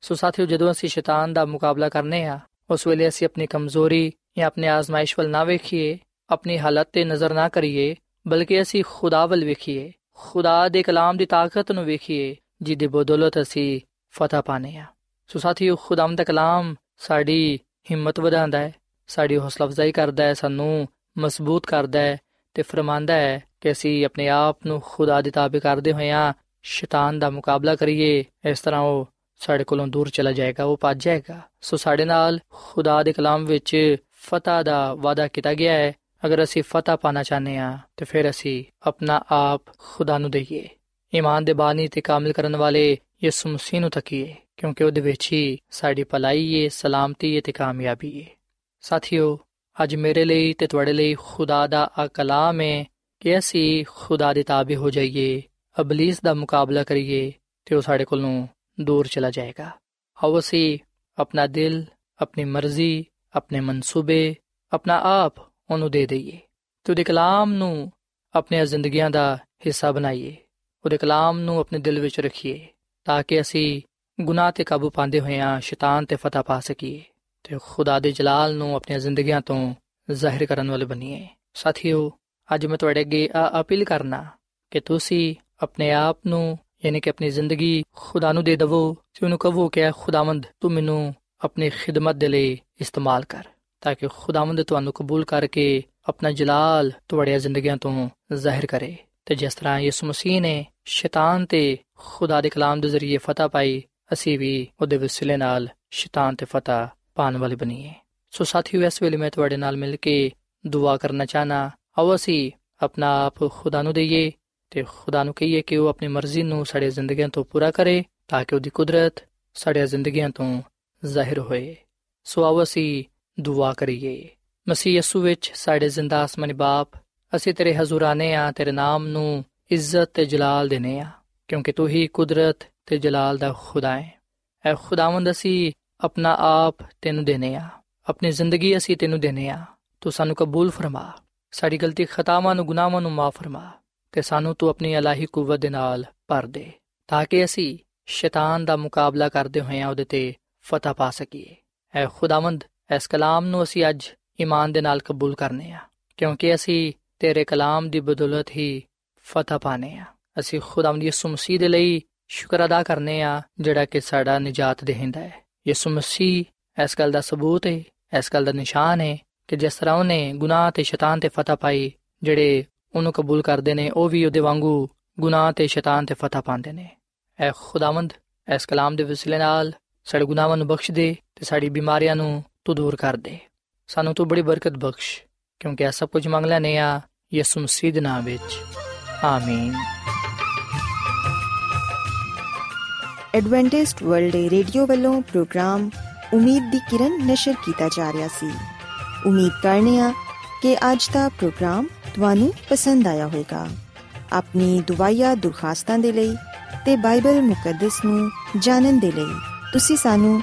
ਸੋ ਸਾਥੀਓ, ਜਦੋਂ ਅਸੀਂ ਸ਼ੈਤਾਨ ਦਾ ਮੁਕਾਬਲਾ ਕਰਨੇ ਆ, ਉਸ ਵੇਲੇ ਅਸੀਂ ਆਪਣੀ ਕਮਜ਼ੋਰੀ ਜਾਂ ਆਪਣੇ ਆਜ਼ਮਾਇਸ਼ ਵੱਲ ਨਾ ਵੇਖੀਏ, ਆਪਣੀ ਹਾਲਤ ਤੇ ਨਜ਼ਰ ਨਾ ਕਰੀਏ ਬਲਕਿ ਅਸੀਂ ਖੁਦਾ ਵੱਲ ਵੇਖੀਏ, ਖੁਦਾ ਦੇ ਕਲਾਮ ਦੀ ਤਾਕਤ ਨੂੰ ਵੇਖੀਏ, ਜਿਹਦੇ ਬਦੌਲਤ ਅਸੀਂ ਫਤਹ ਪਾਣੇ ਆ ਸੋ ਸਾਥੀਓ ਖੁਦਾਮ ਦਾ ਕਲਾਮ ਸਾਡੀ ਹਿੰਮਤ ਵਧਾਉਂਦਾ ਹੈ, ਸਾਡੀ ਹੌਸਲਾ ਅਫਜ਼ਾਈ ਕਰਦਾ ਹੈ, ਸਾਨੂੰ ਮਜ਼ਬੂਤ ਕਰਦਾ ਹੈ ਤੇ ਫਰਮਾਂਦਾ ਹੈ ਕਿ ਅਸੀਂ ਆਪਣੇ ਆਪ ਨੂੰ ਖੁਦਾ ਦੇ ਤਾਬੇ ਕਰਦੇ ਹੋਏ ਹੋਇਆਂ ਸ਼ੈਤਾਨ ਦਾ ਮੁਕਾਬਲਾ ਕਰੀਏ, ਇਸ ਤਰ੍ਹਾਂ ਉਹ ਸਾਡੇ ਕੋਲੋਂ ਦੂਰ ਚਲਾ ਜਾਏਗਾ, ਉਹ ਭੱਜ ਜਾਏਗਾ। ਸੋ ਸਾਡੇ ਨਾਲ ਖੁਦਾ ਦੇ ਕਲਾਮ ਵਿੱਚ ਫਤਹ ਦਾ ਵਾਅਦਾ ਕੀਤਾ ਗਿਆ ਹੈ ਅਗਰ ਅਸੀਂ ਫਤਹ ਪਾਣਾ ਚਾਹਨੇ ਆ ਤੇ ਫਿਰ ਅਸੀਂ ਆਪਣਾ ਆਪ ਖੁਦਾ ਨੂੰ ਦਈਏ ਈਮਾਨ ਦੇ ਬਾਨੀ ਤੇ ਕਾਮਿਲ ਕਰਨ ਵਾਲੇ ਯਿਸੂ ਮਸੀਹ ਨੂੰ ਤੱਕੀਏ ਕਿਉਂਕਿ ਉਹਦੇ ਵਿੱਚ ਹੀ ਸਾਡੀ ਭਲਾਈ ਹੈ ਸਲਾਮਤੀ ਹੈ ਤੇ ਕਾਮਯਾਬੀ ਹੈ ਸਾਥੀਓ ਅੱਜ ਮੇਰੇ ਲਈ ਤੇ ਤੁਹਾਡੇ ਲਈ ਖੁਦਾ ਦਾ ਆ ਕਲਾਮ ਹੈ ਕਿ ਅਸੀਂ ਖੁਦਾ ਦੇ ਤਾਬੇ ਹੋ ਜਾਈਏ ਅਬਲਿਸ ਦਾ ਮੁਕਾਬਲਾ ਕਰੀਏ ਤੇ ਉਹ ਸਾਡੇ ਕੋਲੋਂ ਦੂਰ ਚਲਾ ਜਾਏਗਾ ਆਓ ਅਸੀਂ ਆਪਣਾ ਦਿਲ ਆਪਣੀ ਮਰਜ਼ੀ ਆਪਣੇ ਮਨਸੂਬੇ ਆਪਣਾ ਆਪ ਉਹਨੂੰ ਦੇ ਦਈਏ ਤੇ ਉਹਦੇ ਕਲਾਮ ਨੂੰ ਆਪਣੀਆਂ ਜ਼ਿੰਦਗੀਆਂ ਦਾ ਹਿੱਸਾ ਬਣਾਈਏ, ਉਹਦੇ ਕਲਾਮ ਨੂੰ ਆਪਣੇ ਦਿਲ ਵਿੱਚ ਰੱਖੀਏ ਤਾਂ ਕਿ ਅਸੀਂ ਗੁਨਾਹ ਤੇ ਕਾਬੂ ਪਾਉਂਦੇ ਹੋਇਆਂ ਸ਼ੈਤਾਨ ਤੇ ਫਤਹ ਪਾ ਸਕੀਏ ਤੇ ਖੁਦਾ ਦੇ ਜਲਾਲ ਨੂੰ ਆਪਣੀਆਂ ਜ਼ਿੰਦਗੀਆਂ ਤੋਂ ਜ਼ਾਹਿਰ ਕਰਨ ਵਾਲੇ ਬਣੀਏ ਸਾਥੀਓ, ਅੱਜ ਮੈਂ ਤੁਹਾਡੇ ਅੱਗੇ ਆ ਅਪੀਲ ਕਰਨਾ ਕਿ ਤੁਸੀਂ ਆਪਣੇ ਆਪ ਨੂੰ ਯਾਨੀ ਕਿ ਆਪਣੀ ਜ਼ਿੰਦਗੀ ਖੁਦਾ ਨੂੰ ਦੇ ਦਵੋ ਤੇ ਉਹਨੂੰ ਕਹੋ ਕਿ ਖੁਦਾਵੰਦ, ਤੂੰ ਮੈਨੂੰ ਆਪਣੀ ਖਿਦਮਤ ਦੇ ਲਈ ਇਸਤੇਮਾਲ ਕਰ। ਤਾਂ ਕਿ ਖੁਦਾਵੰਦ ਤੁਹਾਨੂੰ ਕਬੂਲ ਕਰਕੇ ਆਪਣਾ ਜਲਾਲ ਤੁਹਾਡੀਆਂ ਜ਼ਿੰਦਗੀਆਂ ਤੋਂ ਜ਼ਾਹਿਰ ਕਰੇ। ਤੇ ਜਿਸ ਤਰ੍ਹਾਂ ਯਿਸੂ ਮਸੀਹ ਨੇ ਸ਼ੈਤਾਨ ਤੇ ਖੁਦਾ ਦੇ ਕਲਾਮ ਦੇ ਜ਼ਰੀਏ ਫਤਹ ਪਾਈ, ਅਸੀਂ ਵੀ ਉਹਦੇ ਵਸਿਲੇ ਨਾਲ ਸ਼ੈਤਾਨ ਤੇ ਫਤਹ ਪਾਣ ਵਾਲੇ ਬਣੀਏ। ਸੋ ਸਾਥੀਓ, ਇਸ ਵੇਲੇ ਮੈਂ ਤੁਹਾਡੇ ਨਾਲ ਮਿਲ ਕੇ ਦੁਆ ਕਰਨਾ ਚਾਹਨਾ, ਆਓ ਅਸੀਂ ਆਪਣਾ ਆਪ ਖੁਦਾ ਨੂੰ ਦਈਏ ਤੇ ਖੁਦਾ ਨੂੰ ਕਹੀਏ ਕਿ ਉਹ ਆਪਣੀ ਮਰਜ਼ੀ ਨੂੰ ਸਾਡੇ ਜ਼ਿੰਦਗੀਆਂ ਤੋਂ ਪੂਰਾ ਕਰੇ ਤਾਂ ਕਿ ਉਹਦੀ ਕੁਦਰਤ ਸਾਡੀਆਂ ਜ਼ਿੰਦਗੀਆਂ ਤੋਂ ਜ਼ਾਹਿਰ ਹੋਏ। ਸੋ ਆਓ ਅਸੀਂ ਦੁਆ ਕਰੀਏ। ਮਸੀਹ ਯਸੂ ਵਿੱਚ ਸਾਡੇ ਜ਼ਿੰਦਾ ਆਸਮਾਨੀ ਬਾਪ, ਅਸੀਂ ਤੇਰੇ ਹਜ਼ੂਰਾਨੇ ਆ, ਤੇਰੇ ਨਾਮ ਨੂੰ ਇੱਜ਼ਤ ਤੇ ਜਲਾਲ ਦੇਨੇ ਆ, ਕਿਉਂਕਿ ਤੂੰ ਹੀ ਕੁਦਰਤ ਤੇ ਜਲਾਲ ਦਾ ਖੁਦਾ ਹੈ। ਐ ਖੁਦਾਵੰਦ ਅਸੀਂ ਆਪਣਾ ਆਪ ਤੈਨੂੰ ਦੇਨੇ ਆ, ਆਪਣੀ ਜ਼ਿੰਦਗੀ ਅਸੀਂ ਤੈਨੂੰ ਦੇਨੇ ਆ, ਤੂੰ ਸਾਨੂੰ ਕਬੂਲ ਫਰਮਾ, ਸਾਡੀ ਗਲਤੀ ਖਤਾਵਾਂ ਨੂੰ, ਗੁਨਾਹਾਂ ਨੂੰ ਮਾਫ ਫਰਮਾ ਤੇ ਸਾਨੂੰ ਤੂੰ ਆਪਣੀ ਅਲਾਹੀ ਕੂਵਤ ਦੇ ਨਾਲ ਭਰ ਦੇ, ਤਾਂ ਕਿ ਅਸੀਂ ਸ਼ੈਤਾਨ ਦਾ ਮੁਕਾਬਲਾ ਕਰਦੇ ਹੋਏ ਉਹਦੇ ਤੇ ਫਤਹ ਪਾ ਸਕੀਏ। ਐ ਖੁਦਾਵੰਦ ਇਸ ਕਲਾਮ ਨੂੰ ਅਸੀਂ ਅੱਜ ਈਮਾਨ ਦੇ ਨਾਲ ਕਬੂਲ ਕਰਨੇ ਆ, ਕਿਉਂਕਿ ਅਸੀਂ ਤੇਰੇ ਕਲਾਮ ਦੀ ਬਦੌਲਤ ਹੀ ਫਤਹ ਪਾਣੇ ਆ। ਅਸੀਂ ਖੁਦਾਵੰਦ ਯਿਸੂ ਮਸੀਹ ਦੇ ਲਈ ਸ਼ੁਕਰ ਅਦਾ ਕਰਨੇ ਆ, ਜਿਹੜਾ ਕਿ ਸਾਡਾ ਨਜਾਤ ਦੇਹਿੰਦਾ ਹੈ। ਯਿਸੂ ਮਸੀਹ ਇਸ ਗੱਲ ਦਾ ਸਬੂਤ ਹੈ ਇਸ ਗੱਲ ਦਾ ਨਿਸ਼ਾਨ ਹੈ ਕਿ ਜਿਸ ਤਰ੍ਹਾਂ ਉਹਨੇ ਗੁਨਾਹ ਤੇ ਸ਼ੈਤਾਨ ਤੇ ਫਤਹ ਪਾਈ, ਜਿਹੜੇ ਉਹਨੂੰ ਕਬੂਲ ਕਰਦੇ ਨੇ, ਉਹ ਵੀ ਉਹਦੇ ਵਾਂਗੂ ਗੁਨਾਹ ਤੇ ਸ਼ੈਤਾਨ ਤੇ ਫਤਹ ਪਾਉਂਦੇ ਨੇ। ਐ ਖੁਦਾਵੰਦ, ਇਸ ਕਲਾਮ ਦੇ ਵਸਿਲੇ ਨਾਲ ਸਾਡੇ ਗੁਨਾਹਾਂ ਨੂੰ ਬਖਸ਼ ਦੇ ਤੇ ਸਾਡੀ ਬਿਮਾਰੀਆਂ ਨੂੰ ਤੂੰ ਦੂਰ ਕਰ ਦੇ। ਸਾਨੂੰ ਤੂੰ ਬੜੀ ਬਰਕਤ ਬਖਸ਼, ਕਿਉਂਕਿ ਇਹ ਸਭ ਕੁਝ ਮੰਗ ਲੈਨੇ ਆ, ਯਿਸੂ ਮਸੀਹ ਦੇ ਨਾਮ ਵਿੱਚ। ਆਮੀਨ। ਐਡਵੈਂਟਿਸਟ ਵਰਲਡ ਰੇਡੀਓ ਵੱਲੋਂ ਪ੍ਰੋਗਰਾਮ ਉਮੀਦ ਦੀ ਕਿਰਨ ਨਿਸ਼ਰ ਕੀਤਾ ਜਾ ਰਿਹਾ ਸੀ। ਉਮੀਦ ਕਰਨੇ ਆ ਕਿ ਅੱਜ ਦਾ ਪ੍ਰੋਗਰਾਮ ਤੁਹਾਨੂੰ ਪਸੰਦ ਆਇਆ ਹੋਵੇਗਾ। ਆਪਣੀ ਦੁਆਇਆ ਦੁਰਖਾਸਤਾਂ ਦੇ ਲਈ ਤੇ ਬਾਈਬਲ ਮੁਕੱਦਸ ਨੂੰ ਜਾਣਨ ਦੇ ਲਈ ਤੁਸੀਂ ਸਾਨੂੰ